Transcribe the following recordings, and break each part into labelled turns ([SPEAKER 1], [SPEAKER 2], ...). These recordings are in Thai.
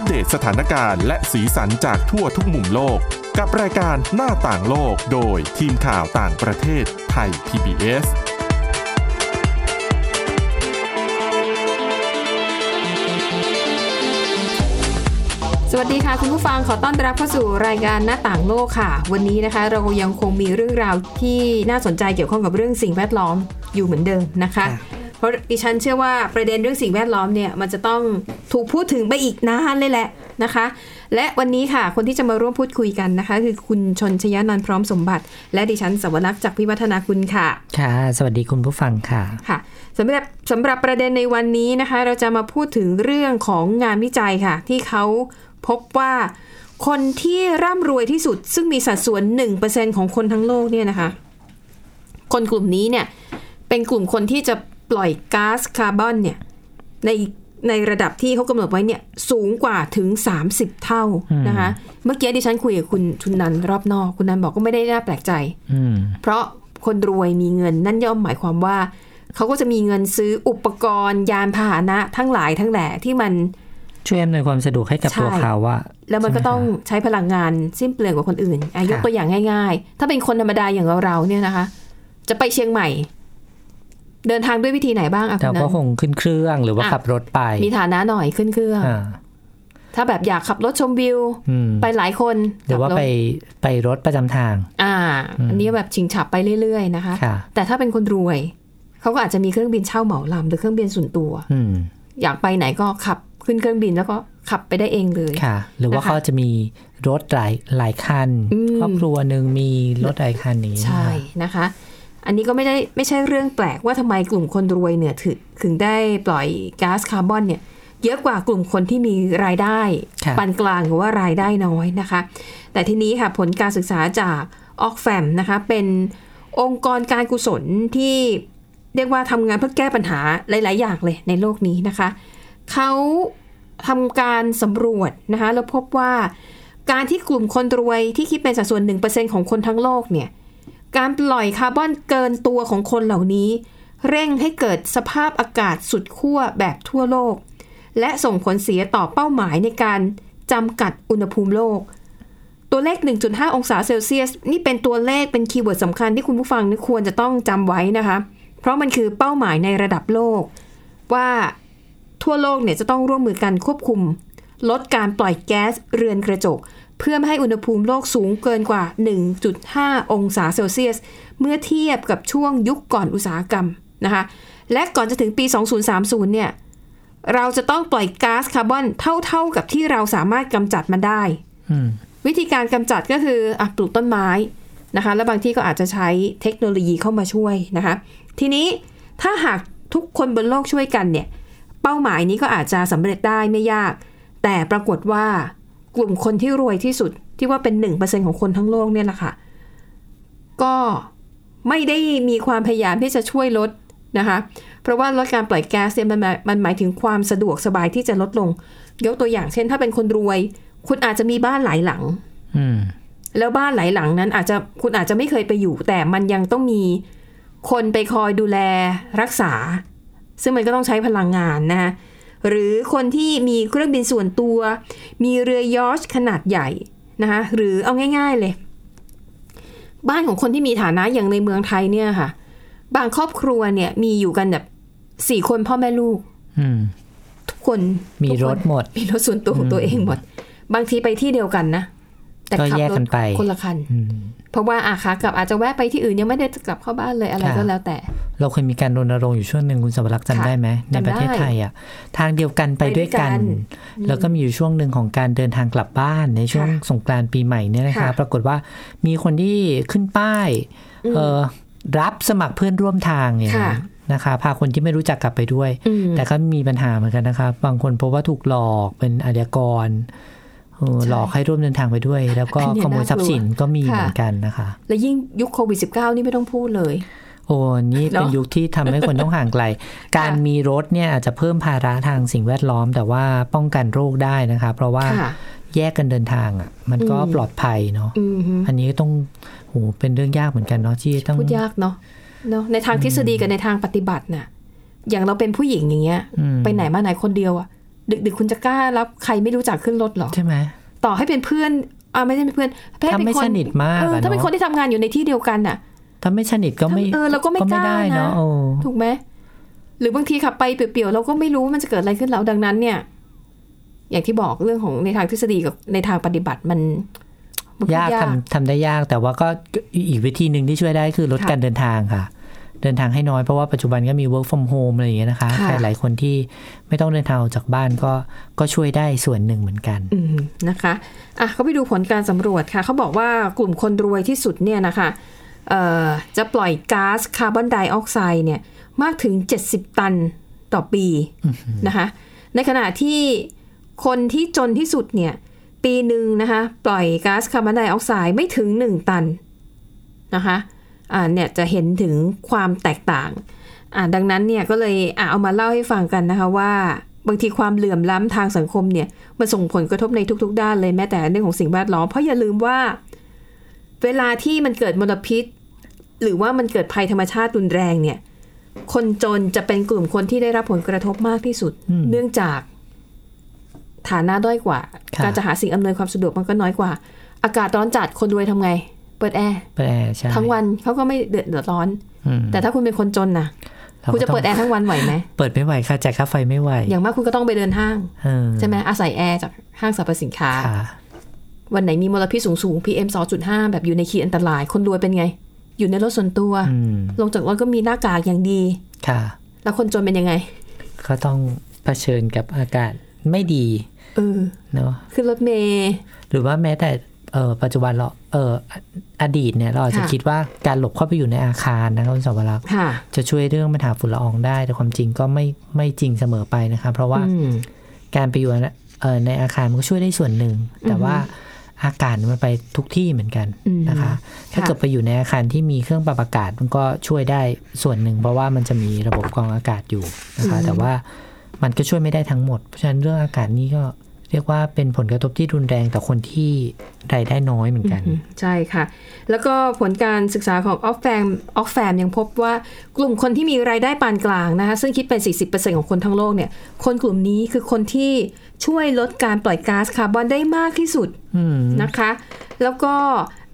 [SPEAKER 1] อัปเดตสถานการณ์และสีสันจากทั่วทุกมุมโลก กับรายการหน้าต่างโลกโดยทีมข่าวต่างประเทศไทย PBS
[SPEAKER 2] สวัสดีค่ะ คุณผู้ฟังขอต้อนรับเข้าสู่รายการหน้าต่างโลกค่ะ วันนี้นะคะ เรายังคงมีเรื่องราวที่น่าสนใจเกี่ยวข้องกับเรื่องสิ่งแวดล้อมอยู่เหมือนเดิมนะคะ เพราะดิฉันเชื่อว่าประเด็นเรื่องสิ่งแวดล้อมเนี่ยมันจะต้องถูกพูดถึงไปอีกนานเลยแหละนะคะ และวันนี้ค่ะคนที่จะมาร่วมพูดคุยกันนะคะ คือคุณชนชยานนท์พร้อมสมบัติ และดิฉันสวรักษ์จากพิวัฒนาคุณค่ะ
[SPEAKER 3] ค่ะ สวัสดีคุณผู้ฟังค่ะ
[SPEAKER 2] ค่ะสำหรับสำหรับประเด็นในวันนี้นะคะ เราจะมาพูดถึงเรื่องของงานวิจัยค่ะ ที่เขาพบว่าคนที่ร่ำรวยที่สุด ซึ่งมีสัดส่วน 1%ของคนทั้งโลกเนี่ยนะคะ คนกลุ่มนี้เนี่ยเป็นกลุ่มคนที่จะ ปล่อยก๊าซคาร์บอนเนี่ยในในระดับที่เขากำหนดไว้เนี่ยสูงกว่าถึง 30 เท่านะคะ เมื่อกี้ดิฉันคุยกับคุณชุนนันรอบนอก คุณนันบอกก็ไม่ได้น่าแปลกใจ
[SPEAKER 3] อืม
[SPEAKER 2] เพราะคนรวยมีเงินนั่นย่อมหมายความว่า เขาก็จะมีเงินซื้ออุปกรณ์ยานพาหนะทั้งหลายทั้งแหล่ที่มัน
[SPEAKER 3] ช่วยอำนวยความสะดวกให้กับ
[SPEAKER 2] ใช่
[SPEAKER 3] ตัวเขาว่า
[SPEAKER 2] แล้วมันก็
[SPEAKER 3] ใช่ไห
[SPEAKER 2] ต้องใช้พลังงานสิ้นเปลืองกว่าคนอื่นอายก
[SPEAKER 3] ค่ะ
[SPEAKER 2] ตัวอย่างง่าย ๆ ถ้าเป็นคนธรรมดาอย่างเราเราๆเนี่ยนะคะ จะไปเชียงใหม่ เดินทางด้วยวิธีไหนบ้างอะคุ
[SPEAKER 3] แต่
[SPEAKER 2] ณนั
[SPEAKER 3] ก็
[SPEAKER 2] น
[SPEAKER 3] คงขึ้นเครื่องหรือว่า
[SPEAKER 2] อะ
[SPEAKER 3] ขับรถไป
[SPEAKER 2] มีฐานะหน่อยขึ้นเครื่อง
[SPEAKER 3] อ่า
[SPEAKER 2] ถ้าแบบอยากขับรถชมวิว
[SPEAKER 3] อืม
[SPEAKER 2] ไปหลายคน
[SPEAKER 3] หรือว่า
[SPEAKER 2] ขับถ
[SPEAKER 3] ไปไปรถประจำทาง
[SPEAKER 2] อ่า อันนี้แบบชิงฉับไปเรื่อยๆนะคะ
[SPEAKER 3] ค่ะ
[SPEAKER 2] แต่ถ้าเป็นคนรวย เขาก็อาจจะมีเครื่องบินเช่าเหมาลำหรือเครื่องบินส่วนตัว
[SPEAKER 3] อืม
[SPEAKER 2] อยากไปไหนก็ขับขึ้นเครื่องบินแล้วก็ขับไปได้เองเลย
[SPEAKER 3] ค่ะ หรือว่า
[SPEAKER 2] นะคะ
[SPEAKER 3] เขาจะมีรถหลายหลายคัน
[SPEAKER 2] อืม
[SPEAKER 3] ครอบครัวหนึ่งมีรถหลายคันนี้
[SPEAKER 2] ใช่นะคะ อันนี้ก็ไม่ได้ไม่ใช่เรื่องแปลกว่าทำไมกลุ่มคนรวยเนี่ยถึงถึงได้ปล่อยก๊าซคาร์บอนเนี่ยเยอะกว่ากลุ่มคนที่มีรายได้
[SPEAKER 3] ค่ะ
[SPEAKER 2] ปานกลางหรือว่ารายได้น้อยนะคะ แต่ทีนี้ค่ะผลการศึกษาจากออกแฟมนะคะเป็นองค์กรการกุศลที่เรียกว่าทำงานเพื่อแก้ปัญหาหลาย ๆ อย่างเลยในโลกนี้นะคะ เขาทำการสำรวจนะคะแล้วพบว่าการที่กลุ่มคนรวยที่คิดเป็นสัดส่วน 1%ของคนทั้งโลกเนี่ย การปล่อยคาร์บอนเกินตัวของคนเหล่านี้ เร่งให้เกิดสภาพอากาศสุดขั้วแบบทั่วโลก และส่งผลเสียต่อเป้าหมายในการจำกัดอุณหภูมิโลก ตัวเลข 1.5 องศาเซลเซียส นี่เป็นตัวเลขเป็น keyword สำคัญที่คุณผู้ฟังนี่ควรจะต้องจำไว้นะคะ เพราะมันคือเป้าหมายในระดับโลก ว่าทั่วโลกเนี่ยจะต้องร่วมมือกันควบคุม ลดการปล่อยแก๊สเรือนกระจก เพื่อไม่ให้อุณหภูมิโลกสูงเกินกว่า 1.5 องศาเซลเซียส เมื่อเทียบกับช่วงยุคก่อนอุตสาหกรรมนะคะ และก่อนจะถึงปี 2030 เนี่ย เราจะต้องปล่อยก๊าซคาร์บอนเท่าๆกับที่เราสามารถกำจัดมันได้
[SPEAKER 3] อืม
[SPEAKER 2] วิธีการกำจัดก็คืออะปลูกต้นไม้นะคะ แล้วบางที่ก็อาจจะใช้เทคโนโลยีเข้ามาช่วยนะคะ ทีนี้ถ้าหากทุกคนบนโลกช่วยกันเนี่ย เป้าหมายนี้ก็อาจจะสำเร็จได้ไม่ยาก แต่ปรากฏว่า กลุ่มคนที่รวยที่สุดที่ว่าเป็นหนึ่งเปอร์เซ็นของคนทั้งโลกเนี่ยแหละค่ะ ก็ไม่ได้มีความพยายามที่จะช่วยลดนะคะ เพราะว่าลดการปล่อยแก๊สเนี่ยมันหมายมันหมายถึงความสะดวกสบายที่จะลดลง ยกตัวอย่างเช่น ถ้าเป็นคนรวย คุณอาจจะมีบ้านหลายหลัง
[SPEAKER 3] อืม
[SPEAKER 2] แล้วบ้านหลายหลังนั้นอาจจะคุณอาจจะไม่เคยไปอยู่ แต่มันยังต้องมีคนไปคอยดูแลรักษา ซึ่งมันก็ต้องใช้พลังงานนะคะ หรือคนที่มีเครื่องบินส่วนตัว มีเรือยอชต์ขนาดใหญ่นะคะหรือเอาง่าย ๆเลย บ้านของคนที่มีฐานะอย่างในเมืองไทยเนี่ยค่ะ บางครอบครัวเนี่ยมีอยู่กันแบบสี่คนพ่อแม่ลูก
[SPEAKER 3] อืม
[SPEAKER 2] ทุกคน
[SPEAKER 3] มี
[SPEAKER 2] ทุกคน
[SPEAKER 3] รถหมด
[SPEAKER 2] มีรถส่วนตัวของตัวเองหมด บางทีไปที่เดียวกันนะ แต่
[SPEAKER 3] ก็
[SPEAKER 2] ขับ
[SPEAKER 3] แยก
[SPEAKER 2] ร
[SPEAKER 3] กั
[SPEAKER 2] ถ
[SPEAKER 3] นไป
[SPEAKER 2] คนละคัน
[SPEAKER 3] อืม
[SPEAKER 2] เพราะว่าอาคากลับอาจจะแวะไปที่อื่นยังไม่ได้กลับเข้าบ้านเลยอะไร
[SPEAKER 3] ค่ะ
[SPEAKER 2] ก็แล้วแต่
[SPEAKER 3] เราเคยมีการรณรงค์อยู่ช่วงหนึ่งคุณสวรักษ์
[SPEAKER 2] ค่ะ
[SPEAKER 3] จำได้ไหมใน
[SPEAKER 2] จำได้
[SPEAKER 3] ประเทศไทยอะทางเดียวกันไปด้วยกัน
[SPEAKER 2] ไปด้วยกัน
[SPEAKER 3] แล้วก็มีอยู่ช่วงหนึ่งของการเดินทางกลับบ้านในช่วง
[SPEAKER 2] ค่ะ
[SPEAKER 3] สงกรานต์ปีใหม่เนี่ยนะคะ
[SPEAKER 2] ค่ะ
[SPEAKER 3] ปรากฏว่ามีคนที่ขึ้นป้ายเออรับสมัครเพื่อนร่วมทางเนี่ย
[SPEAKER 2] ค่ะ
[SPEAKER 3] นะคะพาคนที่ไม่รู้จักกลับไปด้วย
[SPEAKER 2] อืม
[SPEAKER 3] แต่ก็มีปัญหาเหมือนกันนะคะบางคนพบว่าถูกหลอกเป็นอาชญากรเออ
[SPEAKER 2] ใช่
[SPEAKER 3] หลอกให้ร่วมเดินทางไปด้วย แล้วก็
[SPEAKER 2] อันเนี้ย
[SPEAKER 3] ขโมยทรัพย์สินก็มี
[SPEAKER 2] ค่ะ
[SPEAKER 3] เหมือนกันนะคะ
[SPEAKER 2] และยิ่งยุคโควิด -19 นี่ไม่ต้องพูดเลย
[SPEAKER 3] โอ้นี่เป็น
[SPEAKER 2] เนอะ
[SPEAKER 3] ยุคที่ทำให้คนต้องห่างไกล การมีรถเนี่ยอาจจะเพิ่มภาระทางสิ่งแวดล้อม แต่ว่าป้องกันโรคได้นะคะ เพราะว่า
[SPEAKER 2] ค่ะ
[SPEAKER 3] แยกกันเดินทางอะ มันก็
[SPEAKER 2] อืม
[SPEAKER 3] ปลอดภัยเนาะ
[SPEAKER 2] อืมฮึ
[SPEAKER 3] อันนี้ก็ต้องโหเป็นเรื่องยากเหมือนกันเนาะที่ต้อง
[SPEAKER 2] พูดยากเนาะเนาะในทางทฤษฎีกับในทางปฏิบัติน่ะอย่างเราเป็นผู้หญิงอย่างเงี้ย
[SPEAKER 3] อืม
[SPEAKER 2] ไปไหนมาไหนคนเดียวอะ ดึกๆคุณจะกล้ารับใครไม่รู้จักขึ้นรถเหรอ
[SPEAKER 3] ใช่ไหม
[SPEAKER 2] ต่อให้เป็นเพื่อนอ่าไม่ใช่เป็นเพื่อนถ้
[SPEAKER 3] ถ้า
[SPEAKER 2] เป็น
[SPEAKER 3] ไม่
[SPEAKER 2] คน
[SPEAKER 3] สนิทมาก
[SPEAKER 2] เออ
[SPEAKER 3] อะ
[SPEAKER 2] ถ้าเป็น
[SPEAKER 3] เนาะ
[SPEAKER 2] คนที่ทำงานอยู่ในที่เดียวกันน่ะ
[SPEAKER 3] ถ้าไม่สนิทก็ไม่
[SPEAKER 2] เออเราก็ไม่กล้า
[SPEAKER 3] ได้
[SPEAKER 2] นะ
[SPEAKER 3] เนาะโอ้
[SPEAKER 2] ถูกไหมหรือบางทีขับไปเปลี่ยวๆเราก็ไม่รู้ว่ามันจะเกิดอะไรขึ้นแล้วดังนั้นเนี่ย อย่างที่บอกเรื่องของในทางทฤษฎีกับในทางปฏิบัติมันมัน
[SPEAKER 3] ยากทำทำได้ยากแต่ว่าก็อีกวิธีหนึ่งที่ช่วยได้คือลด
[SPEAKER 2] ค่ะ
[SPEAKER 3] การเดินทางค่ะ เดินทางให้น้อยเพราะว่าปัจจุบันก็มี work from home อะไรอย่างเงี้ยนะคะ
[SPEAKER 2] ค่ะ
[SPEAKER 3] ใครหลายคนที่ไม่ต้องเดินทางออกจากบ้านก็ก็ช่วยได้ส่วนหนึ่งเหมือนกัน
[SPEAKER 2] อืมนะคะอะเขาไปดูผลการสำรวจค่ะเขาบอกว่ากลุ่มคนรวยที่สุดเนี่ยนะคะเอ่อจะปล่อยก๊าซคาร์บอนไดออกไซด์เนี่ยมากถึง 70 ตันต่อปีนะคะ ในขณะที่คนที่จนที่สุดเนี่ยปีหนึ่งนะคะปล่อยก๊าซคาร์บอนไดออกไซด์ไม่ถึง 1 ตันนะคะอ่า เนี่ยจะเห็นถึงความแตกต่างอ่าดังนั้นเนี่ยก็เลยอะเอามาเล่าให้ฟังกันนะคะว่า บางทีความเหลื่อมล้ำทางสังคมเนี่ยมันส่งผลกระทบในทุก ๆ ด้านเลยแม้แต่เรื่องของสิ่งแวดล้อมเพราะอย่าลืมว่า เวลาที่มันเกิดมลพิษ หรือว่ามันเกิดภัยธรรมชาติรุนแรงเนี่ยคนจนจะเป็นกลุ่มคนที่ได้รับผลกระทบมากที่สุด
[SPEAKER 3] อืม
[SPEAKER 2] เนื่องจากฐานะด้อยกว่า
[SPEAKER 3] ค่ะ
[SPEAKER 2] การจะหาสิ่งอำนวยความสะดวกมันก็น้อยกว่า อากาศร้อนจัดคนรวยทำไง เปิดแอร์
[SPEAKER 3] เปิดแอร์ใช่
[SPEAKER 2] ทั้งวันเขาก็ไม่เดือดร้อน
[SPEAKER 3] อืม
[SPEAKER 2] แต่ถ้าคุณเป็นคนจนน่ะ
[SPEAKER 3] รา
[SPEAKER 2] คุณจะ
[SPEAKER 3] ก็ต้ง
[SPEAKER 2] เปิดแอร์ทั้งวันไหวไหม
[SPEAKER 3] เปิดไม่ไหวค่ะจ่ายค่าไฟไม่ไหว
[SPEAKER 2] อย่างมากคุณก็ต้องไปเดินห้าง
[SPEAKER 3] เออ
[SPEAKER 2] ใช่ไหมอาศัยแอร์จากห้างสรรพสินค้า
[SPEAKER 3] ค่ะ
[SPEAKER 2] วันไหนมีมลพิษสูงสูง PM 2.5 แบบอยู่ในขีดอันตราย คนรวยเป็นไง อยู่ในรถส่วนตัว
[SPEAKER 3] อืม
[SPEAKER 2] ลงจากรถก็มีหน้ากากอย่างดี
[SPEAKER 3] ค่ะ
[SPEAKER 2] แล้วคนจนเป็นยังไง
[SPEAKER 3] ก็ต้องเผชิญกับอากาศไม่ดี
[SPEAKER 2] เออ
[SPEAKER 3] เนาะ
[SPEAKER 2] ขึ้นรถเมย์
[SPEAKER 3] หรือว่าแม้แต่ เออปัจจุบันเราเอออดีตเนี่ยเราอาจจะ
[SPEAKER 2] ค่ะ
[SPEAKER 3] คิดว่าการหลบเข้าไปอยู่ในอาคารนะครับคุณสวรักษ์
[SPEAKER 2] ค่ะ
[SPEAKER 3] จะช่วยเรื่องปัญหาฝุ่นละอองได้ แต่ความจริงก็ไม่ไม่จริงเสมอไปนะคะเพราะว่า
[SPEAKER 2] อืม
[SPEAKER 3] การไปอยู่เอ่อในอาคารมันก็ช่วยได้ส่วนหนึ่ง แต่ว่าอากาศมันไปทุกที่เหมือนกัน
[SPEAKER 2] อืม
[SPEAKER 3] นะคะ ถ้า
[SPEAKER 2] ค่ะ
[SPEAKER 3] เกิดไปอยู่ในอาคารที่มีเครื่องปรับอากาศมันก็ช่วยได้ส่วนหนึ่ง เพราะว่ามันจะมีระบบกรองอากาศอยู่นะคะ แต่ว่ามันก็ช่วยไม่ได้ทั้งหมด เพราะฉะนั้นเรื่องอากาศนี้ก็ เรียกว่าเป็นผลกระทบที่รุนแรงต่อคนที่รายได้น้อยเหมือนกัน
[SPEAKER 2] ใช่ค่ะ แล้วก็ผลการศึกษาของออฟแฟมออฟแฟมยังพบว่ากลุ่มคนที่มีรายได้ปานกลางนะคะซึ่งคิดเป็น 40%ของคนทั้งโลกเนี่ย คนกลุ่มนี้คือคนที่ช่วยลดการปล่อยก๊าซคาร์บอนได้มากที่สุดนะคะ แล้วก็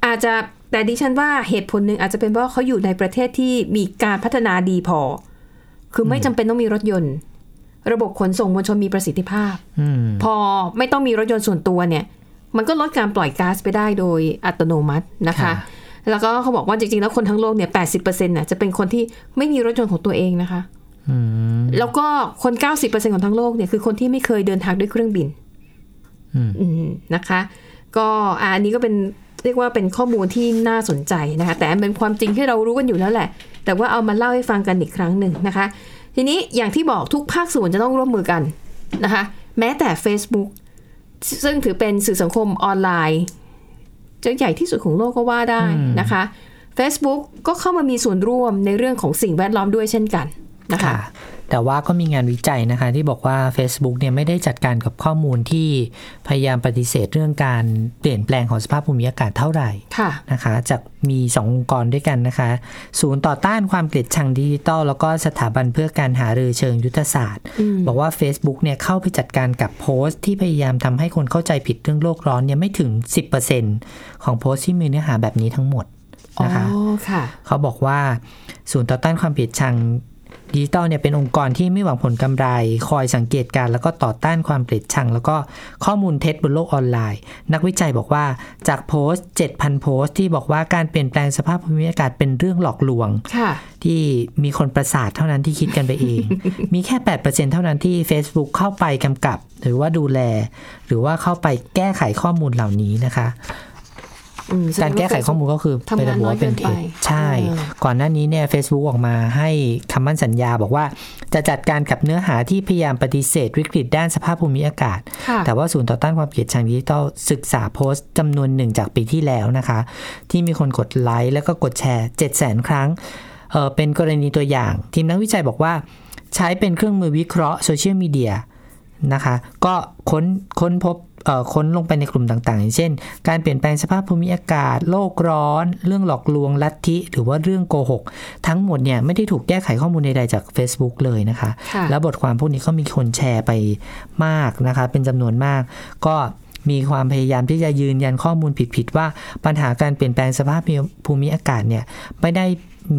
[SPEAKER 2] อาจจะแต่ดิฉันว่าเหตุผลหนึ่งอาจจะเป็นเพราะเขาอยู่ในประเทศที่มีการพัฒนาดีพอ คือไม่จำเป็นต้องมีรถยนต์ ระบบขนส่งมวลชนมีประสิทธิภาพ
[SPEAKER 3] อืม
[SPEAKER 2] พอไม่ต้องมีรถยนต์ส่วนตัวเนี่ย มันก็ลดการปล่อยก๊าซไปได้โดยอัตโนมัตินะคะ
[SPEAKER 3] ค่ะ
[SPEAKER 2] แล้วก็เขาบอกว่าจริงๆ แล้วคนทั้งโลกเนี่ย80%น่ะจะเป็นคนที่ไม่มีรถยนต์ของตัวเองนะคะ
[SPEAKER 3] อืม
[SPEAKER 2] แล้วก็คน90%ของทั้งโลกเนี่ยคือคนที่ไม่เคยเดินทางด้วยเครื่องบิน
[SPEAKER 3] อืม
[SPEAKER 2] อืมนะคะ ก็อะอันนี้ก็เป็นเรียกว่าเป็นข้อมูลที่น่าสนใจนะคะ แต่มันเป็นความจริงที่เรารู้กันอยู่แล้วแหละ แต่ว่าเอามาเล่าให้ฟังกันอีกครั้งหนึ่งนะคะ ทีนี้อย่างที่บอกทุกภาคส่วนจะต้องร่วมมือกันนะคะ แม้แต่ Facebook ซึ่งถือเป็นสื่อสังคมออนไลน์จะใหญ่ที่สุดของโลกก็ว่าได้นะคะ Facebook ก็เข้ามามีส่วนร่วมในเรื่องของสิ่งแวดล้อมด้วยเช่นกันนะคะ
[SPEAKER 3] ค่ะ แต่ว่าก็มีงานวิจัยนะคะที่บอกว่า Facebook เนี่ยไม่ได้จัดการกับข้อมูลที่พยายามปฏิเสธเรื่องการเปลี่ยนแปลงของสภาพภูมิอากาศเท่าไหร่
[SPEAKER 2] ค่ะ
[SPEAKER 3] นะคะจากมี2องค์กรด้วยกันนะคะ ศูนย์ต่อต้านความเกลียดชังดิจิทัลแล้วก็สถาบันเพื่อการหารือเชิงยุทธศาสตร์ บอกว่า Facebook เนี่ยเข้าไปจัดการกับโพสต์ ที่พยายามทำให้คนเข้าใจผิดเรื่องโลกร้อนเนี่ยไม่ถึง 10%ของโพสต์ที่มีเนื้อหาแบบนี้ทั้งหมด
[SPEAKER 2] อ๋อ
[SPEAKER 3] นะคะ
[SPEAKER 2] ค่ะ
[SPEAKER 3] เขาบอกว่าศูนย์ต่อต้านความเกลียดชัง ดิจิตอลเนี่ยเป็นองค์กรที่ไม่หวังผลกำไร คอยสังเกตการณ์แล้วก็ต่อต้านความเกลียดชัง แล้วก็ข้อมูลเท็จบนโลกออนไลน์ นักวิจัยบอกว่าจากโพสต์ 7,000 โพสต์ ที่บอกว่าการเปลี่ยนแปลงสภาพภูมิอากาศเป็นเรื่องหลอกลวง
[SPEAKER 2] ค่ะ
[SPEAKER 3] ที่มีคนประสาทเท่านั้นที่คิดกันไปเอง มีแค่ 8%เท่านั้นที่ Facebook เข้าไปกำกับ หรือว่าดูแล หรือว่าเข้าไปแก้ไขข้อมูลเหล่านี้นะคะ
[SPEAKER 2] อืม
[SPEAKER 3] การแก้ไขข้อมูลก็คือ
[SPEAKER 2] ทำงาน
[SPEAKER 3] ไประบุว่าเป็น
[SPEAKER 2] น้อยเกิน
[SPEAKER 3] เท็
[SPEAKER 2] ไป
[SPEAKER 3] จใช่
[SPEAKER 2] เออ
[SPEAKER 3] ก่อนหน้านี้เนี่ย Facebook ออกมาให้คำมั่นสัญญาบอกว่า จะจัดการกับเนื้อหาที่พยายามปฏิเสธวิกฤตด้านสภาพภูมิอากาศ
[SPEAKER 2] ค่ะ
[SPEAKER 3] แต่ว่าศูนย์ต่อต้านความเกลียดชังดิจิทัลศึกษาโพสต์จำนวนหนึ่งจากปีที่แล้วนะคะ ที่มีคนกดไลค์แล้วก็กดแชร์7 0 0 0 0 0 ครั้งเออเป็นกรณีตัวอย่าง ทีมนักวิจัยบอกว่า ใช้เป็นเครื่องมือวิเคราะห์โซเชียลมีเดียนะคะ ก็ค้นค้นพบเอ่อ ค้นลงไปในกลุ่มต่างๆ อย่างเช่น การเปลี่ยนแปลงสภาพภูมิอากาศ โลกร้อน เรื่องหลอกลวงลัทธิ หรือว่าเรื่องโกหก ทั้งหมดเนี่ยไม่ได้ถูกแก้ไขข้อมูลใดๆจาก Facebook เลยนะคะ
[SPEAKER 2] ค่ะ
[SPEAKER 3] แล้วบทความพวกนี้ก็มีคนแชร์ไปมากนะคะ เป็นจำนวนมาก ก็มีความพยายามที่จะยืนยันข้อมูลผิดๆว่าปัญหาการเปลี่ยนแปลงสภาพภูมิอากาศเนี่ยไม่ได้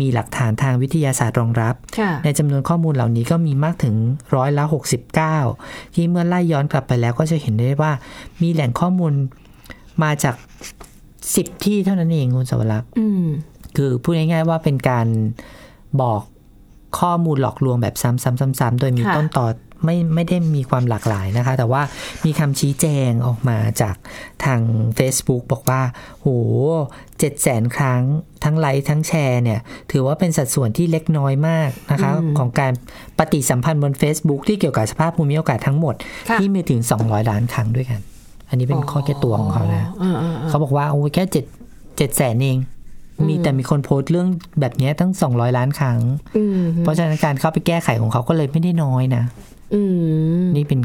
[SPEAKER 3] มีหลักฐานทางวิทยาศาสตร์รองรับ
[SPEAKER 2] ค่ะ
[SPEAKER 3] ในจำนวนข้อมูลเหล่านี้ก็มีมากถึงร้อยละ 69 ที่เมื่อไล่ย้อนกลับไปแล้วก็จะเห็นได้ว่า มีแหล่งข้อมูลมาจาก 10 ที่เท่านั้นเองคุณสวรักษ์
[SPEAKER 2] อืม
[SPEAKER 3] คือพูดง่ายๆว่าเป็นการบอกข้อมูลหลอกลวงแบบซ้ำๆๆๆ โดยมี
[SPEAKER 2] ค่ะ
[SPEAKER 3] ต้นต่อ ไม่ไม่ได้มีความหลากหลายนะคะ แต่ว่ามีคำชี้แจงออกมาจากทาง Facebook บอกว่า โหเจ็ดแสนครั้งทั้งไลค์ทั้งแชร์เนี่ย ถือว่าเป็นสัดส่วนที่เล็กน้อยมากนะคะ ของการปฏิสัมพันธ์บน Facebook ที่เกี่ยวกับสภาพภูมิอากาศทั้งหมด
[SPEAKER 2] ค่ะ
[SPEAKER 3] ที่มีถึง 200 ล้านครั้งด้วยกัน อันนี้เป็นข้อแก้ตัวของเขานะ
[SPEAKER 2] อ่าๆๆ
[SPEAKER 3] เขาบอกว่าโอ้ยแค่เจ็ดเจ็ดแสนเอง มีแต่มีคนโพสต์เรื่องแบบเนี้ยตั้งสองร้อยล้านครั้ง
[SPEAKER 2] อืม
[SPEAKER 3] เพราะฉะนั้นการเข้าไปแก้ไขของเขาก็เลยไม่ได้น้อยนะ
[SPEAKER 2] อืม
[SPEAKER 3] นี่เป็น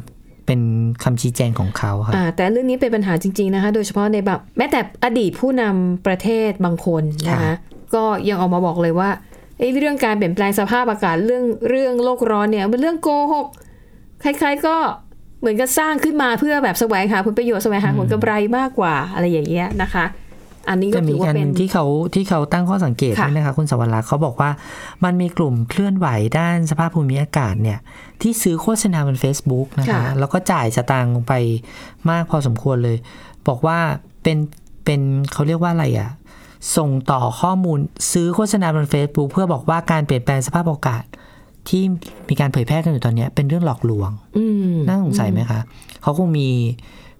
[SPEAKER 3] เป็นคำชี้แจงของเขาค่ะ
[SPEAKER 2] อ่าแต่เรื่องนี้เป็นปัญหาจริง ๆนะคะ โดยเฉพาะในแบบแม้แต่อดีตผู้นำประเทศบางคนนะคะ
[SPEAKER 3] ค่ะ
[SPEAKER 2] ก็ยังออกมาบอกเลยว่าไอ้เรื่องการเปลี่ยนแปลงสภาพอากาศเรื่องเรื่องโลกร้อนเนี่ยมันเรื่องโกหกใครๆก็เหมือนกับสร้างขึ้นมาเพื่อแบบแสวงหาผลประโยชน์แสวงหาผลกำไรมากกว่าอะไรอย่างเงี้ยนะคะ อันนี้ก็
[SPEAKER 3] จะมี
[SPEAKER 2] ถือว่า
[SPEAKER 3] อัน
[SPEAKER 2] เป็น
[SPEAKER 3] ที่เขาที่เขาตั้งข้อสังเกต
[SPEAKER 2] ค่ะ
[SPEAKER 3] ด้วยนะคะคุณสวรรค์เขาบอกว่ามันมีกลุ่มเคลื่อนไหวด้านสภาพภูมิอากาศเนี่ย ที่ซื้อโฆษณาบน Facebook นะคะ แล้วก็จ่ายสตางค์ลงไปมากพอสมควรเลย บอกว่าเป็นเป็นเขาเรียกว่าอะไรอะ่ะ ส่งต่อข้อมูลซื้อโฆษณาบน Facebook เพื่อบอกว่าการเปลี่ยนแปลงสภาพอากาศที่มีการเผยแพร่กันอยู่ตอนเนี้ยเป็นเรื่องหลอกลวง
[SPEAKER 2] อืม
[SPEAKER 3] น่าสงสัยไหมคะเขาคงมี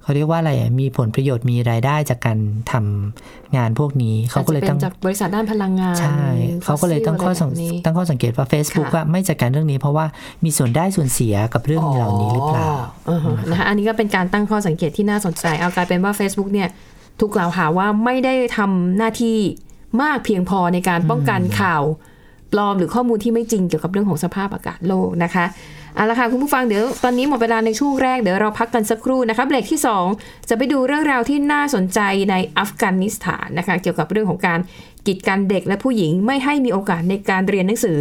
[SPEAKER 3] เขาเรียกว่าอะไรอะมีผลประโยชน์มีรายได้จากการทำงานพวกนี้ เขาก็เลย
[SPEAKER 2] อาจจะ
[SPEAKER 3] ตั้ง
[SPEAKER 2] เป็นจากบริษัทด้านพลังงาน
[SPEAKER 3] ใช่เขาก็เลยตั้งข้อสัง
[SPEAKER 2] ฟสซิละไรแบบนี้
[SPEAKER 3] ตั้งข้อสังเกตว่า Facebook
[SPEAKER 2] ค่ะ
[SPEAKER 3] ว่าไม่จัดการเรื่องนี้ เพราะว่ามีส่วนได้ส่วนเสียกับเรื่องเหล่านี้หรือเปล่า
[SPEAKER 2] อ๋อฮะนะคะอันนี้ก็เป็นการตั้งข้อสังเกตที่น่าสนใจเอากลายเป็นว่า Facebook เนี่ยถูกกล่าวหาว่าไม่ได้ทำหน้าที่มากเพียงพอในการป้องกันข่าวปลอมหรือข้อมูลที่ไม่จริงเกี่ยวกับเรื่องของสภาพอากาศโลกนะคะ เอาละค่ะคุณผู้ฟังเดี๋ยวตอนนี้หมดเวลาในช่วงแรกเดี๋ยวเราพักกันสักครู่นะคะเบรกที่ 2 จะไปดูเรื่องราวที่น่าสนใจในอัฟกานิสถานนะคะเกี่ยวกับเรื่องของการกีดกันเด็กและผู้หญิงไม่ให้มีโอกาสในการเรียนหนังสือ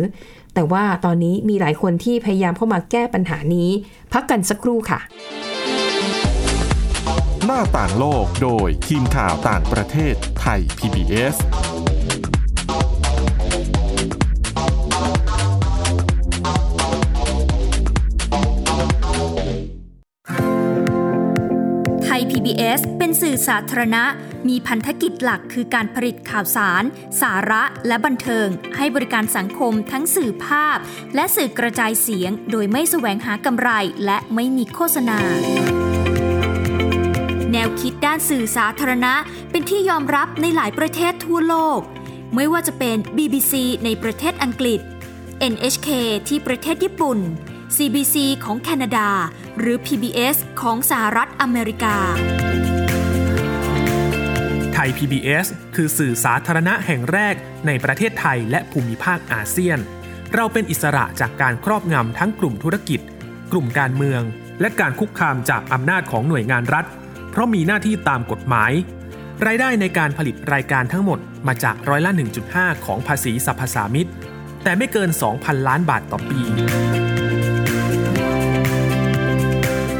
[SPEAKER 2] แต่ว่าตอนนี้มีหลายคนที่พยายามเข้ามาแก้ปัญหานี้ พักกันสักครู่ค่ะ
[SPEAKER 1] หน้าต่างโลกโดยทีมข่าวต่างประเทศไทย PBS
[SPEAKER 4] สื่อสาธารณะ มีพันธกิจหลักคือการผลิตข่าวสาร สาระและบันเทิง ให้บริการสังคมทั้งสื่อภาพ และสื่อกระจายเสียง โดยไม่แสวงหากำไรและไม่มีโฆษณาแนวคิดด้านสื่อสาธารณะ เป็นที่ยอมรับในหลายประเทศทั่วโลก ไม่ว่าจะเป็น BBC ในประเทศอังกฤษ NHK ที่ประเทศญี่ปุ่น CBC ของแคนาดา หรือ PBS ของสหรัฐอเมริกา
[SPEAKER 5] ย PBS คือสื่อสาธารณะแห่งแรกในประเทศไทยและภูมิภาคอาเซียน เราเป็นอิสระจากการครอบงำทั้งกลุ่มธุรกิจ กลุ่มการเมือง และการคุกคามจากอำนาจของหน่วยงานรัฐ เพราะมีหน้าที่ตามกฎหมาย รายได้ในการผลิตรายการทั้งหมดมาจากร้อยละ 1.5 ของภาษีสรรพสามิตแต่ไม่เกิน 2,000 ล้านบาทต่อปี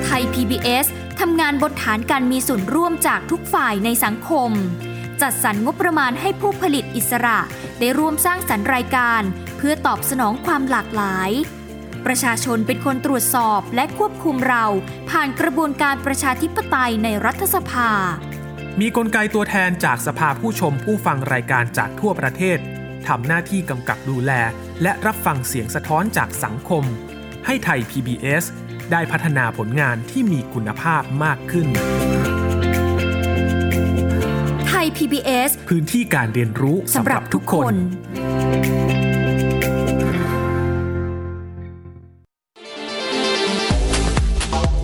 [SPEAKER 4] ไทย PBS ทำงานบนฐานการมีส่วนร่วมจากทุกฝ่ายในสังคม จัดสรรงบประมาณให้ผู้ผลิตอิสระ ได้ร่วมสร้างสรรค์รายการ เพื่อตอบสนองความหลากหลาย ประชาชนเป็นคนตรวจสอบและควบคุมเรา ผ่านกระบวนการประชาธิปไตยในรัฐสภา
[SPEAKER 5] มีกลไกตัวแทนจากสภาผู้ชมผู้ฟังรายการจากทั่วประเทศทำหน้าที่กำกับดูแล และรับฟังเสียงสะท้อนจากสังคม ให้ไทย PBS ได้พัฒนาผลงานที่มีคุณภาพมากขึ้น
[SPEAKER 4] ไทย PBS
[SPEAKER 5] พื้นที่การเรียนรู้
[SPEAKER 4] สำหรับทุกคน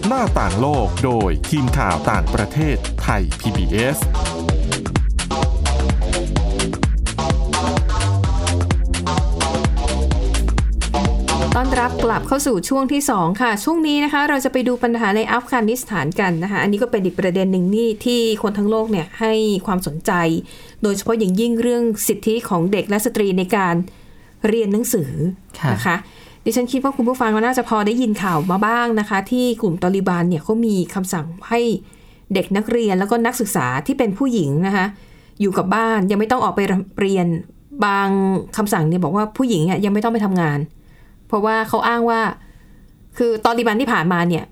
[SPEAKER 1] หน้าต่างโลกโดยทีมข่าวต่างประเทศไทย PBS
[SPEAKER 2] รับกลับเข้าสู่ช่วงที่ 2 ค่ะ ช่วงนี้นะคะ เราจะไปดูปัญหาในอัฟกานิสถานกันนะคะ อันนี้ก็เป็นอีกประเด็นหนึ่งนี่ที่คนทั้งโลกเนี่ยให้ความสนใจ โดยเฉพาะอย่างยิ่งเรื่องสิทธิของเด็กและสตรีในการเรียนหนังสือ
[SPEAKER 3] ค่ะ
[SPEAKER 2] นะคะดิฉันคิดว่าคุณผู้ฟังก็น่าจะพอได้ยินข่าวมาบ้างนะคะ ที่กลุ่มตอริบานเนี่ยเขามีคำสั่งให้เด็กนักเรียนแล้วก็นักศึกษาที่เป็นผู้หญิงนะคะ อยู่กับบ้านยังไม่ต้องออกไปเรียนบางคำสั่งเนี่ยบอกว่าผู้หญิงเนี่ยยังไม่ต้องไปทำงาน เพราะว่าเขาอ้างว่า คือตอริบันที่ผ่านมาเนี่ย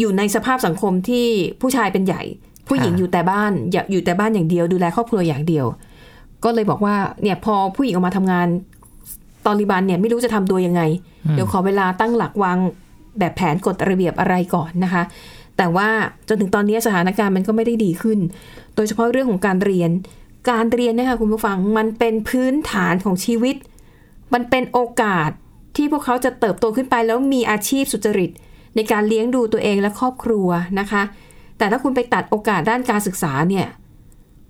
[SPEAKER 2] อยู่ในสภาพสังคมที่ผู้ชายเป็นใหญ่ ผู้หญิง
[SPEAKER 3] ค่ะ
[SPEAKER 2] อยู่แต่บ้านอยากอยู่แต่บ้านอย่างเดียว ดูแลครอบครัวอย่างเดียว ก็เลยบอกว่าเนี่ยพอผู้หญิงออกมาทำงานตอริบันเนี่ยไม่รู้จะทำตัวยังไง เดี๋ยวขอเวลาตั้งหลักวางแบบแผนกฎระเบียบอะไรก่อนนะคะ แต่ว่าจนถึงตอนนี้สถานการณ์มันก็ไม่ได้ดีขึ้น โดยเฉพาะเรื่องของการเรียน การเรียนเนะคะคุณผู้ฟังมันเป็นพื้นฐานของชีวิต มันเป็นโอกาส ที่พวกเขาจะเติบโตขึ้นไปแล้วมีอาชีพสุจริต ในการเลี้ยงดูตัวเองและครอบครัวนะคะ แต่ถ้าคุณไปตัดโอกาสด้านการศึกษาเนี่ย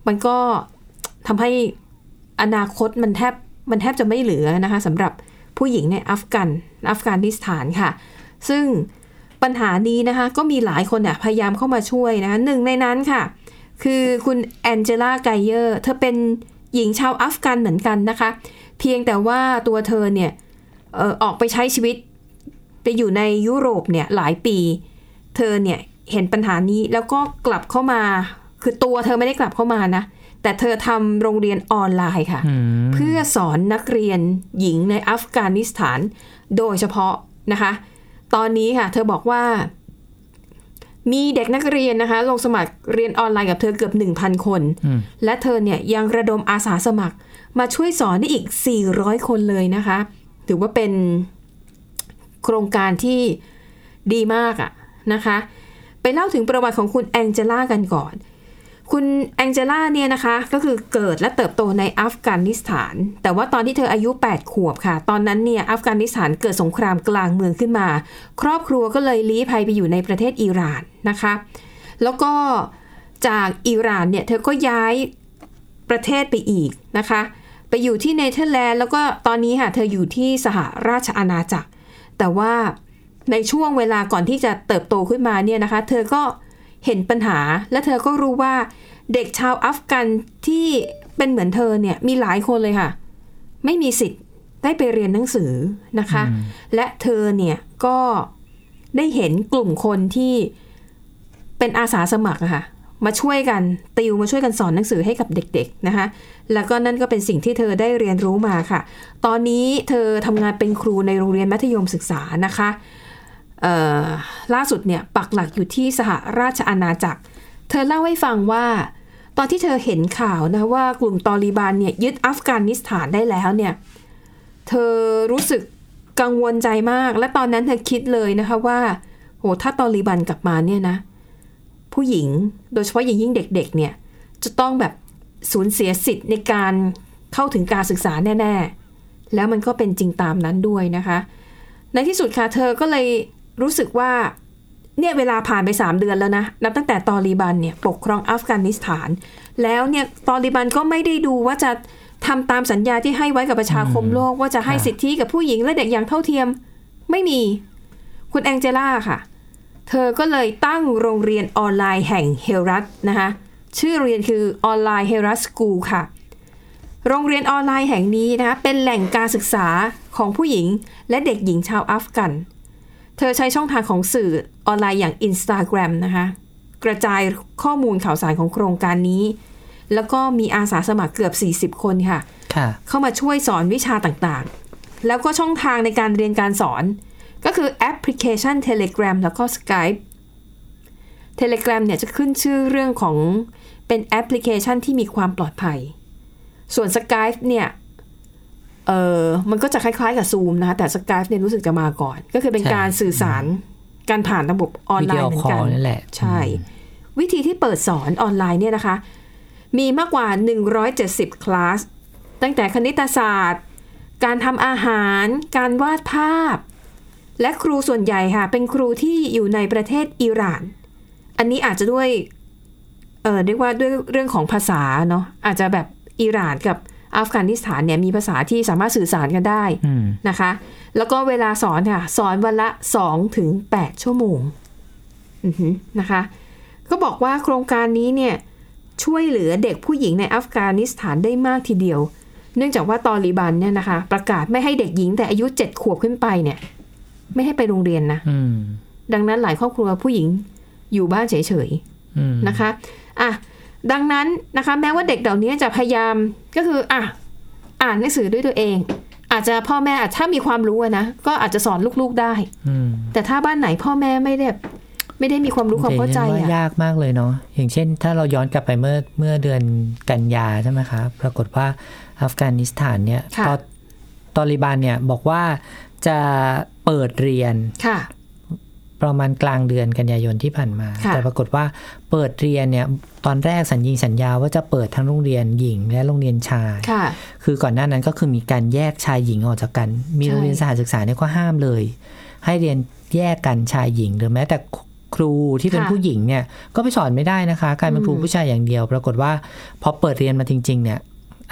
[SPEAKER 2] มันก็ทำให้อนาคตมันแทบมันแทบจะไม่เหลือนะคะสำหรับผู้หญิงในอัฟกันอัฟกานิสถานค่ะ ซึ่งปัญหานี้นะคะก็มีหลายคนพยายามเข้ามาช่วยนะคะหนึ่งในนั้นค่ะ คือคุณแองเจล่าไกเยอร์เธอเป็นหญิงชาวอัฟกันเหมือนกันนะคะ เพียงแต่ว่าตัวเธอเนี่ย อ่อออกไปใช้ชีวิต ไปอยู่ในยุโรปเนี่ยหลายปี เธอเนี่ยเห็นปัญหานี้แล้วก็กลับเข้ามา คือตัวเธอไม่ได้กลับเข้ามานะ แต่เธอทำโรงเรียนออนไลน์ค่ะ
[SPEAKER 3] อืม
[SPEAKER 2] เพื่อสอนนักเรียนหญิงในอัฟกานิสถาน โดยเฉพาะนะคะ ตอนนี้ค่ะ เธอบอกว่ามีเด็กนักเรียนนะคะ ลงสมัครเรียนออนไลน์กับเธอเกือบ 1,000 คน
[SPEAKER 3] อืม
[SPEAKER 2] และเธอเนี่ยยังระดมอาสาสมัคร มาช่วยสอนได้อีก 400 คนเลยนะคะ ถือว่าเป็นโครงการที่ดีมากอะนะคะ ไปเล่าถึงประวัติของคุณแองเจล่ากันก่อน คุณแองเจล่าเนี่ยนะคะ ก็คือเกิดและเติบโตในอัฟกานิสถาน แต่ว่าตอนที่เธออายุ 8 ขวบค่ะ ตอนนั้นเนี่ยอัฟกานิสถานเกิดสงครามกลางเมืองขึ้นมา ครอบครัวก็เลยลี้ภัยไปอยู่ในประเทศอิหร่านนะคะ แล้วก็จากอิหร่านเนี่ยเธอก็ย้ายประเทศไปอีกนะคะ ไปอยู่ที่เนเธอร์แลนด์แล้วก็ตอนนี้ค่ะเธออยู่ที่สหราชอาณาจักร แต่ว่าในช่วงเวลาก่อนที่จะเติบโตขึ้นมาเนี่ยนะคะ เธอก็เห็นปัญหาและเธอก็รู้ว่าเด็กชาวอัฟกันที่เป็นเหมือนเธอเนี่ยมีหลายคนเลยค่ะ ไม่มีสิทธิ์ได้ไปเรียนหนังสือนะคะ และเธอเนี่ยก็ได้เห็นกลุ่มคนที่เป็นอาสาสมัครอะค่ะ มาช่วยกันติวมาช่วยกันสอนหนังสือให้กับเด็กๆนะคะ แล้วก็นั่นก็เป็นสิ่งที่เธอได้เรียนรู้มาค่ะ ตอนนี้เธอทำงานเป็นครูในโรงเรียนมัธยมศึกษานะคะล่าสุดเนี่ยปักหลักอยู่ที่สหราชอาณาจักร เธอเล่าให้ฟังว่า ตอนที่เธอเห็นข่าวนะว่ากลุ่มตอริบานเนี่ยยึดอัฟกานิสถานได้แล้วเนี่ยเธอรู้สึกกังวลใจมาก และตอนนั้นเธอคิดเลยนะคะว่าโหถ้าตอริบันกลับมาเนี่ยนะ ผู้หญิง โดยเฉพาะอย่างยิ่งเด็กๆ เนี่ย จะต้องแบบสูญเสียสิทธิ์ในการเข้าถึงการศึกษาแน่ ๆ แล้วมันก็เป็นจริงตามนั้นด้วยนะคะ ในที่สุดค่ะเธอก็เลยรู้สึกว่าเนี่ยเวลาผ่านไป 3 เดือนแล้วนะ นับตั้งแต่ตอริบันเนี่ยปกครองอัฟกานิสถาน แล้วเนี่ยตอริบันก็ไม่ได้ดูว่าจะทำตามสัญญาที่ให้ไว้กับประชาคมโลกว่าจะให้สิทธิกับผู้หญิงและเด็กอย่างเท่าเทียมไม่มี คุณแองเจล่าค่ะ เธอก็เลยตั้งโรงเรียนออนไลน์แห่งเฮรัตนะคะชื่อเรียนคือออนไลน์เฮรัตสกูลค่ะ โรงเรียนออนไลน์แห่งนี้นะคะเป็นแหล่งการศึกษาของผู้หญิงและเด็กหญิงชาวอัฟกัน เธอใช้ช่องทางของสื่อออนไลน์อย่าง Instagram นะคะกระจายข้อมูลข่าวสารของโครงการนี้ แล้วก็มีอาสาสมัครเกือบ 40 คนค่ะ
[SPEAKER 3] ค่ะ
[SPEAKER 2] เข้ามาช่วยสอนวิชาต่างๆ แล้วก็ช่องทางในการเรียนการสอน ก็คือแอปพลิเคชัน Telegram แล้วก็ Skype Telegram เนี่ยจะขึ้นชื่อเรื่องของเป็นแอปพลิเคชันที่มีความปลอดภัย ส่วน Skype เนี่ยเออมันก็จะคล้ายๆกับ Zoom นะคะแต่ Skype เนี่ยรู้สึกจะมาก่อน ก็คือเป็น
[SPEAKER 3] ใช่
[SPEAKER 2] การสื่อสารการผ่านระบบออน
[SPEAKER 3] วิ
[SPEAKER 2] ไล
[SPEAKER 3] ดีโอ
[SPEAKER 2] น์เหมือ
[SPEAKER 3] คอน
[SPEAKER 2] กั
[SPEAKER 3] ล
[SPEAKER 2] น
[SPEAKER 3] นั่นแหละ
[SPEAKER 2] ใช่ วิธีที่เปิดสอนออนไลน์เนี่ยนะคะ มีมากกว่า 170 คลาส ตั้งแต่คณิตศาสตร์ การทำอาหาร การวาดภาพ และครูส่วนใหญ่ค่ะ เป็นครูที่อยู่ในประเทศอิหร่าน อันนี้อาจจะด้วย เออเรียกว่าด้วยเรื่องของภาษาเนาะอาจจะแบบอิหร่านกับอัฟกานิสถานเนี่ยมีภาษาที่สามารถสื่อสารกันได้
[SPEAKER 3] อืม
[SPEAKER 2] นะคะ แล้วก็เวลาสอนค่ะ สอนวันละ2ถึง8ชั่วโมงอือหือนะคะ ก็บอกว่าโครงการนี้เนี่ยช่วยเหลือเด็กผู้หญิงในอัฟกานิสถานได้มากทีเดียว เนื่องจากว่าตอริบันเนี่ยนะคะ ประกาศไม่ให้เด็กหญิงแต่อายุเจ็ดขวบขึ้นไปเนี่ย ไม่ให้ไปโรงเรียนนะ
[SPEAKER 3] อืม
[SPEAKER 2] ดังนั้นหลายครอบครัวผู้หญิงอยู่บ้านเฉย
[SPEAKER 3] อืม
[SPEAKER 2] ๆนะคะอะดังนั้นนะคะแม้ว่าเด็กเหล่านี้จะพยายามก็คืออะอ่านหนังสือด้วยตัวเอง อาจจะพ่อแม่อาจถ้ามีความรู้อะนะก็อาจจะสอนลูกๆได้
[SPEAKER 3] อืม
[SPEAKER 2] แต่ถ้าบ้านไหนพ่อแม่ไม่ได้ไม่ได้มีความรู้ความเข้าใจ
[SPEAKER 3] แต่ฉันว่า
[SPEAKER 2] อะ
[SPEAKER 3] ยากมากเลยเนาะอย่างเช่น ถ้าเราย้อนกลับไปเมื่อเมื่อเดือนกันยาใช่ไหมครับปรากฏว่าอัฟกานิสถานเนี่ย
[SPEAKER 2] ค่ะ
[SPEAKER 3] ตอตอริบันเนี่ยบอกว่าจะ เปิดเรียน
[SPEAKER 2] ค่ะ
[SPEAKER 3] ประมาณกลางเดือนกันยายนที่ผ่านมา
[SPEAKER 2] ค่ะ
[SPEAKER 3] แต่ปรากฏว่าเปิดเรียนเนี่ยตอนแรกสัญญิงสัญญาว่าจะเปิดทั้งโรงเรียนหญิงและโรงเรียนชาย
[SPEAKER 2] ค่ะ
[SPEAKER 3] คือก่อนหน้านั้นก็คือมีการแยกชายหญิงออกจากกัน มี
[SPEAKER 2] ใช่
[SPEAKER 3] โรงเรียนสถานศึกษาเนี่ยก็ห้ามเลย ให้เรียนแยกกันชายหญิงหรือแม้แต่ครูที่เป็นผู้หญิงเนี่ยก็ไปสอนไม่ได้นะคะกลายเป็นครูผู้ชายอย่างเดียว ปรากฏว่าพอเปิดเรียนมาจริง ๆ เนี่ย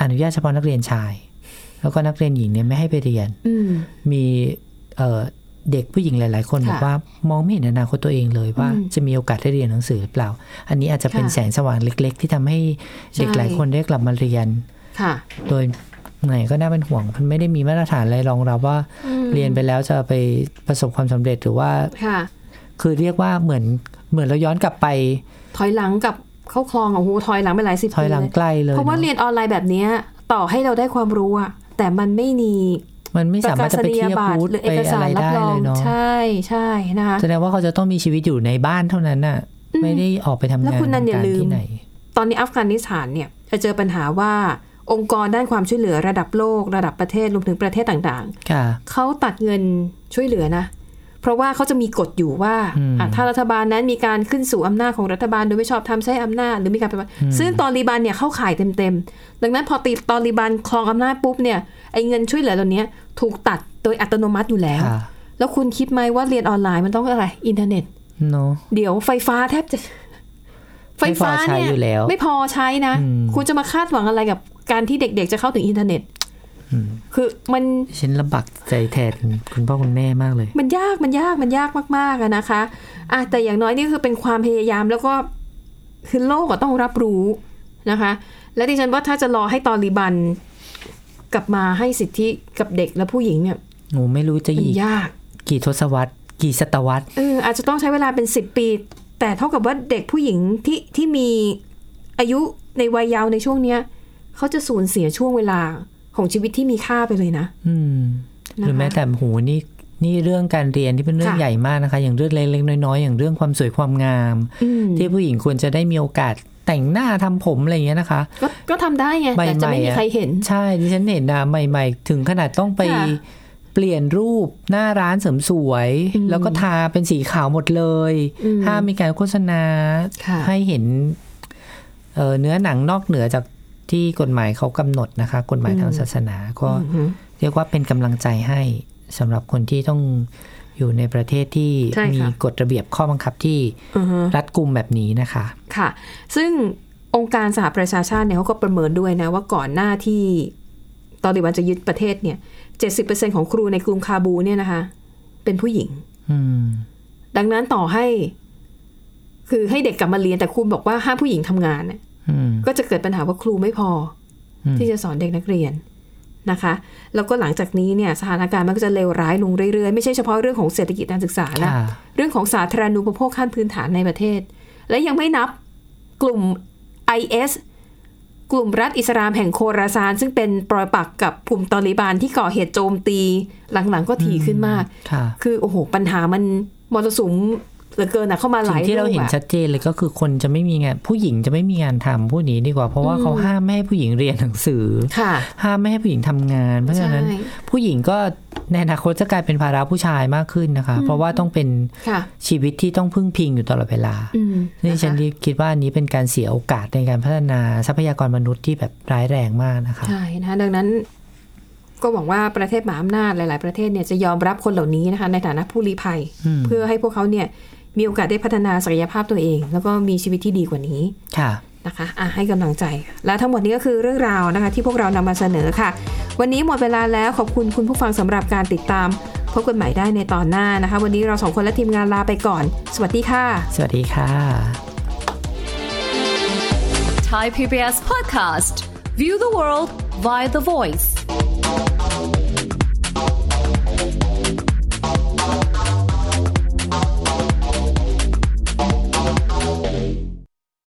[SPEAKER 3] อนุญาตเฉพาะนักเรียนชาย แล้วก็นักเรียนหญิงเนี่ยไม่ให้ไปเรียน
[SPEAKER 2] อืม
[SPEAKER 3] มี เอ่อเด็กผู้หญิงหลาย ๆ คน
[SPEAKER 2] ค่ะ
[SPEAKER 3] บอกว่ามองไม่เห็นอนาคตตัวเองเลยว่า
[SPEAKER 2] อืม
[SPEAKER 3] จะมีโอกาสได้เรียนหนังสือหรือเปล่า อันนี้อาจจะเป็น
[SPEAKER 2] ค่ะ
[SPEAKER 3] แสงสว่างเล็ก ๆ ที่ทำให้เด็ก
[SPEAKER 2] ใช่
[SPEAKER 3] หลายคนได้กลับมาเรียน
[SPEAKER 2] ค่ะ
[SPEAKER 3] โดยไหนก็น่าเป็นห่วง มันไม่ได้มีมาตรฐานอะไรรองรับว่า
[SPEAKER 2] อืม
[SPEAKER 3] เรียนไปแล้วจะไปประสบความสำเร็จหรือว่า
[SPEAKER 2] ค่ะ
[SPEAKER 3] คือเรียกว่าเหมือนเหมือนเราย้อนกลับไป
[SPEAKER 2] ถอยหลังกับเข้าคลองอะโอ้โหถอยหลังไปหลายสิบ
[SPEAKER 3] ถอย
[SPEAKER 2] ปี
[SPEAKER 3] หลัง
[SPEAKER 2] เลย
[SPEAKER 3] ใกล้เลย
[SPEAKER 2] เพราะว่า
[SPEAKER 3] เน
[SPEAKER 2] เรี
[SPEAKER 3] อะ
[SPEAKER 2] ยนออนไลน์แบบเนี้ยต่อให้เราได้ความรู้อะแต่มันไม่มี
[SPEAKER 3] มันไม่สามารถจะไปเทียบ
[SPEAKER 2] ประกาศนียบัต
[SPEAKER 3] พู
[SPEAKER 2] ร
[SPEAKER 3] ด
[SPEAKER 2] หรือ
[SPEAKER 3] ไป
[SPEAKER 2] เอก
[SPEAKER 3] อะ
[SPEAKER 2] สาร
[SPEAKER 3] ไร
[SPEAKER 2] รับ
[SPEAKER 3] ได้
[SPEAKER 2] รอ
[SPEAKER 3] เล
[SPEAKER 2] ง
[SPEAKER 3] ยเนาะ
[SPEAKER 2] ใช่ใช่นะคะ
[SPEAKER 3] แสดงว่าเขาจะต้องมีชีวิตอยู่ในบ้านเท่านั้นน่ะ ไม่ได้ออกไปทำ
[SPEAKER 2] แล้ว
[SPEAKER 3] งาน
[SPEAKER 2] คุณนันอย่า
[SPEAKER 3] ทำกร
[SPEAKER 2] ลืม
[SPEAKER 3] ที่ไหน
[SPEAKER 2] ตอนนี้อัฟกานิสถานเนี่ยจะเจอปัญหาว่าองค์กรด้านความช่วยเหลือระดับโลก ระดับประเทศรวมถึงประเทศต่าง
[SPEAKER 3] ค่ะ
[SPEAKER 2] ๆเขาตัดเงินช่วยเหลือนะ เพราะว่าเขาจะมีกฎอยู่ว่า
[SPEAKER 3] อืม
[SPEAKER 2] อะถ้ารัฐบาลนั้นมีการขึ้นสู่อำนาจของรัฐบาล โดยไม่ชอบธรรมใช้อำนาจหรือมีการปฏิบัติซึ่งตาลีบันเนี่ยเข้าข่ายเต็มๆ ดังนั้นพอตีตาลีบันครองอำนาจปุ๊บเนี่ยไอ้เงินช่วยเหลือตัวเนี้ยถูกตัดโดยอัตโนมัติอยู่แล้ว
[SPEAKER 3] ค่ะ
[SPEAKER 2] แล้วคุณคิดไหมว่าเรียนออนไลน์มันต้องอะไรอินเทอร์เน็ต
[SPEAKER 3] เนาะ
[SPEAKER 2] เดี๋ยวไฟฟ้าแทบจะ ไฟฟ้า
[SPEAKER 3] ไม่พอใช้
[SPEAKER 2] เนี่ย
[SPEAKER 3] อยู่แล้ว
[SPEAKER 2] ไม่พอใช้นะ
[SPEAKER 3] อืม
[SPEAKER 2] คุณจะมาคาดหวังอะไรกับการที่เด็กๆ จะเข้าถึงอินเทอร์เน็ต คือมัน
[SPEAKER 3] ฉันลำบากใจแทนคุณพ่อคุณแม่มากเลย
[SPEAKER 2] มันยากมันยากมันยากมากๆอะนะคะอะแต่อย่างน้อยนี่คือเป็นความพยายามแล้วก็คือโลกก็ต้องรับรู้นะคะ และดิฉันว่าถ้าจะรอให้ตอริบันกลับมาให้สิทธิกับเด็กและผู้หญิงเนี่ย
[SPEAKER 3] หนูไม่รู้จะ
[SPEAKER 2] มัน
[SPEAKER 3] อีก
[SPEAKER 2] ยาก
[SPEAKER 3] กี่ทศวรรษ กี่ศตวรรษ
[SPEAKER 2] เอออาจจะต้องใช้เวลาเป็นสิบปี แต่เท่ากับว่าเด็กผู้หญิงที่ที่มีอายุในวัยเยาว์ในช่วงเนี้ยเขาจะสูญเสียช่วงเวลา ของชีวิตที่มีค่าไปเลยนะ
[SPEAKER 3] อืมหรือแม้แต่โหนี่นี่เรื่องการเรียนที่เป็นเรื่อง
[SPEAKER 2] ค่ะ
[SPEAKER 3] ใหญ่มากนะคะ อย่างเรื่องเล็กๆน้อยๆอย่างเรื่องความสวยความงาม
[SPEAKER 2] อืม
[SPEAKER 3] ที่ผู้หญิงควรจะได้มีโอกาสแต่งหน้าทำผมอะไรอย่างเงี้ยนะคะ
[SPEAKER 2] ก็ก็ทำได้ไงแต่จะไม่มีใครเห็น
[SPEAKER 3] ใช่ดิฉันเห็นนะใหม่ ๆ ถึงขนาดต้องไป
[SPEAKER 2] ค่ะ
[SPEAKER 3] เปลี่ยนรูปหน้าร้านเสริมสวย
[SPEAKER 2] อืม
[SPEAKER 3] แล้วก็ทาเป็นสีขาวหมดเลย
[SPEAKER 2] อืม
[SPEAKER 3] ห้ามมีการโฆษณา
[SPEAKER 2] ค่ะ
[SPEAKER 3] ให้เห็นเอ่อเนื้อหนังนอกเหนือจาก ที่กฎหมายเขากำหนดนะคะ กฎหมายทางศาสนาก็
[SPEAKER 2] อือหือ
[SPEAKER 3] เรียกว่าเป็นกำลังใจให้สำหรับคนที่ต้องอยู่ในประเทศที่
[SPEAKER 2] ใช่ค่ะ
[SPEAKER 3] มีกฎระเบียบข้อบังคับที่
[SPEAKER 2] อือฮึ
[SPEAKER 3] รัดกุมแบบนี้นะคะ
[SPEAKER 2] ค่ะ ซึ่งองค์การสหประชาชาติเนี่ยเขาก็ประเมินด้วยนะ ว่าก่อนหน้าที่ตอริบันจะยึดประเทศเนี่ย70%ของครูในกรุงคาบูเนี่ยนะคะ เป็นผู้หญิง
[SPEAKER 3] อืม
[SPEAKER 2] ดังนั้นต่อให้ คือให้เด็กกลับมาเรียนแต่คุณบอกว่าห้ามผู้หญิงทำงานเนี่ย
[SPEAKER 3] อืม
[SPEAKER 2] ก็จะเกิดปัญหาว่าครูไม่พออ
[SPEAKER 3] ม
[SPEAKER 2] ที่จะสอนเด็กนักเรียนนะคะ แล้วก็หลังจากนี้เนี่ยสถานการณ์มันก็จะเลวร้ายลงเรื่อยๆ ไม่ใช่เฉพาะเรื่องของเศรษฐกิจการศึกษานะ
[SPEAKER 3] ค่ะ
[SPEAKER 2] เรื่องของสาธารณูปโภคขั้นพื้นฐานในประเทศ และยังไม่นับกลุ่ม IS กลุ่มรัฐอิสลามแห่งโคราซาน ซึ่งเป็นปรอยปักกับกลุ่มตอริบานที่ก่อเหตุโจมตีหลังๆก็ถี่ขึ้นมาก
[SPEAKER 3] ค่ะ
[SPEAKER 2] คือโอ้โห ปัญหามันมรสุม เหลือเกินนะเข้ามาห
[SPEAKER 3] สิ่
[SPEAKER 2] ลางย
[SPEAKER 3] ที่เราเห็น
[SPEAKER 2] ลูกอะ
[SPEAKER 3] ชัดเจนเลยก็คือคนจะไม่มีงาน ผู้หญิงจะไม่มีงานทำพูดนี้ดีกว่า เพราะว่าเขาห้ามไม่ให้ผู้หญิงเรียนหนังสือ
[SPEAKER 2] ค่ะ
[SPEAKER 3] ห้ามไม่ให้ผู้หญิงทำงาน เพราะฉะนั้น
[SPEAKER 2] ใช่
[SPEAKER 3] ผู้หญิงก็ในอนาคตจะกลายเป็นภาระผู้ชายมากขึ้นนะคะ เพราะว่าต้องเป็น
[SPEAKER 2] ค่ะ
[SPEAKER 3] ชีวิตที่ต้องพึ่งพิงอยู่ตลอดเวลา
[SPEAKER 2] อืม
[SPEAKER 3] นี่ฉัน
[SPEAKER 2] นะคะ
[SPEAKER 3] คิดว่าอันนี้เป็นการเสียโอกาสในการพัฒนาทรัพยากรมนุษย์ที่แบบร้ายแรงมากนะคะ
[SPEAKER 2] ใช่นะคะดังนั้นก็หวังว่าประเทศมหาอำนาจหลาย ๆ ประเทศเนี่ยจะยอมรับคนเหล่านี้นะคะในฐานะผู้ลี้ภัย
[SPEAKER 3] อืม
[SPEAKER 2] เพื่อให้พวกเขาเนี่ย มีโอกาสได้พัฒนาศักยภาพตัวเอง แล้วก็มีชีวิตที่ดีกว่านี้
[SPEAKER 3] ค่ะ
[SPEAKER 2] นะคะอะให้กำลังใจ และทั้งหมดนี้ก็คือเรื่องราวนะคะ ที่พวกเรานำมาเสนอค่ะ วันนี้หมดเวลาแล้วขอบคุณคุณผู้ฟังสำหรับการติดตาม พบกันใหม่ได้ในตอนหน้านะคะ วันนี้เราสองคนและทีมงานลาไปก่อน สวัสดีค่ะ
[SPEAKER 3] สวัสดีค่ะ
[SPEAKER 6] Thai PBS podcast. View the world via the voice.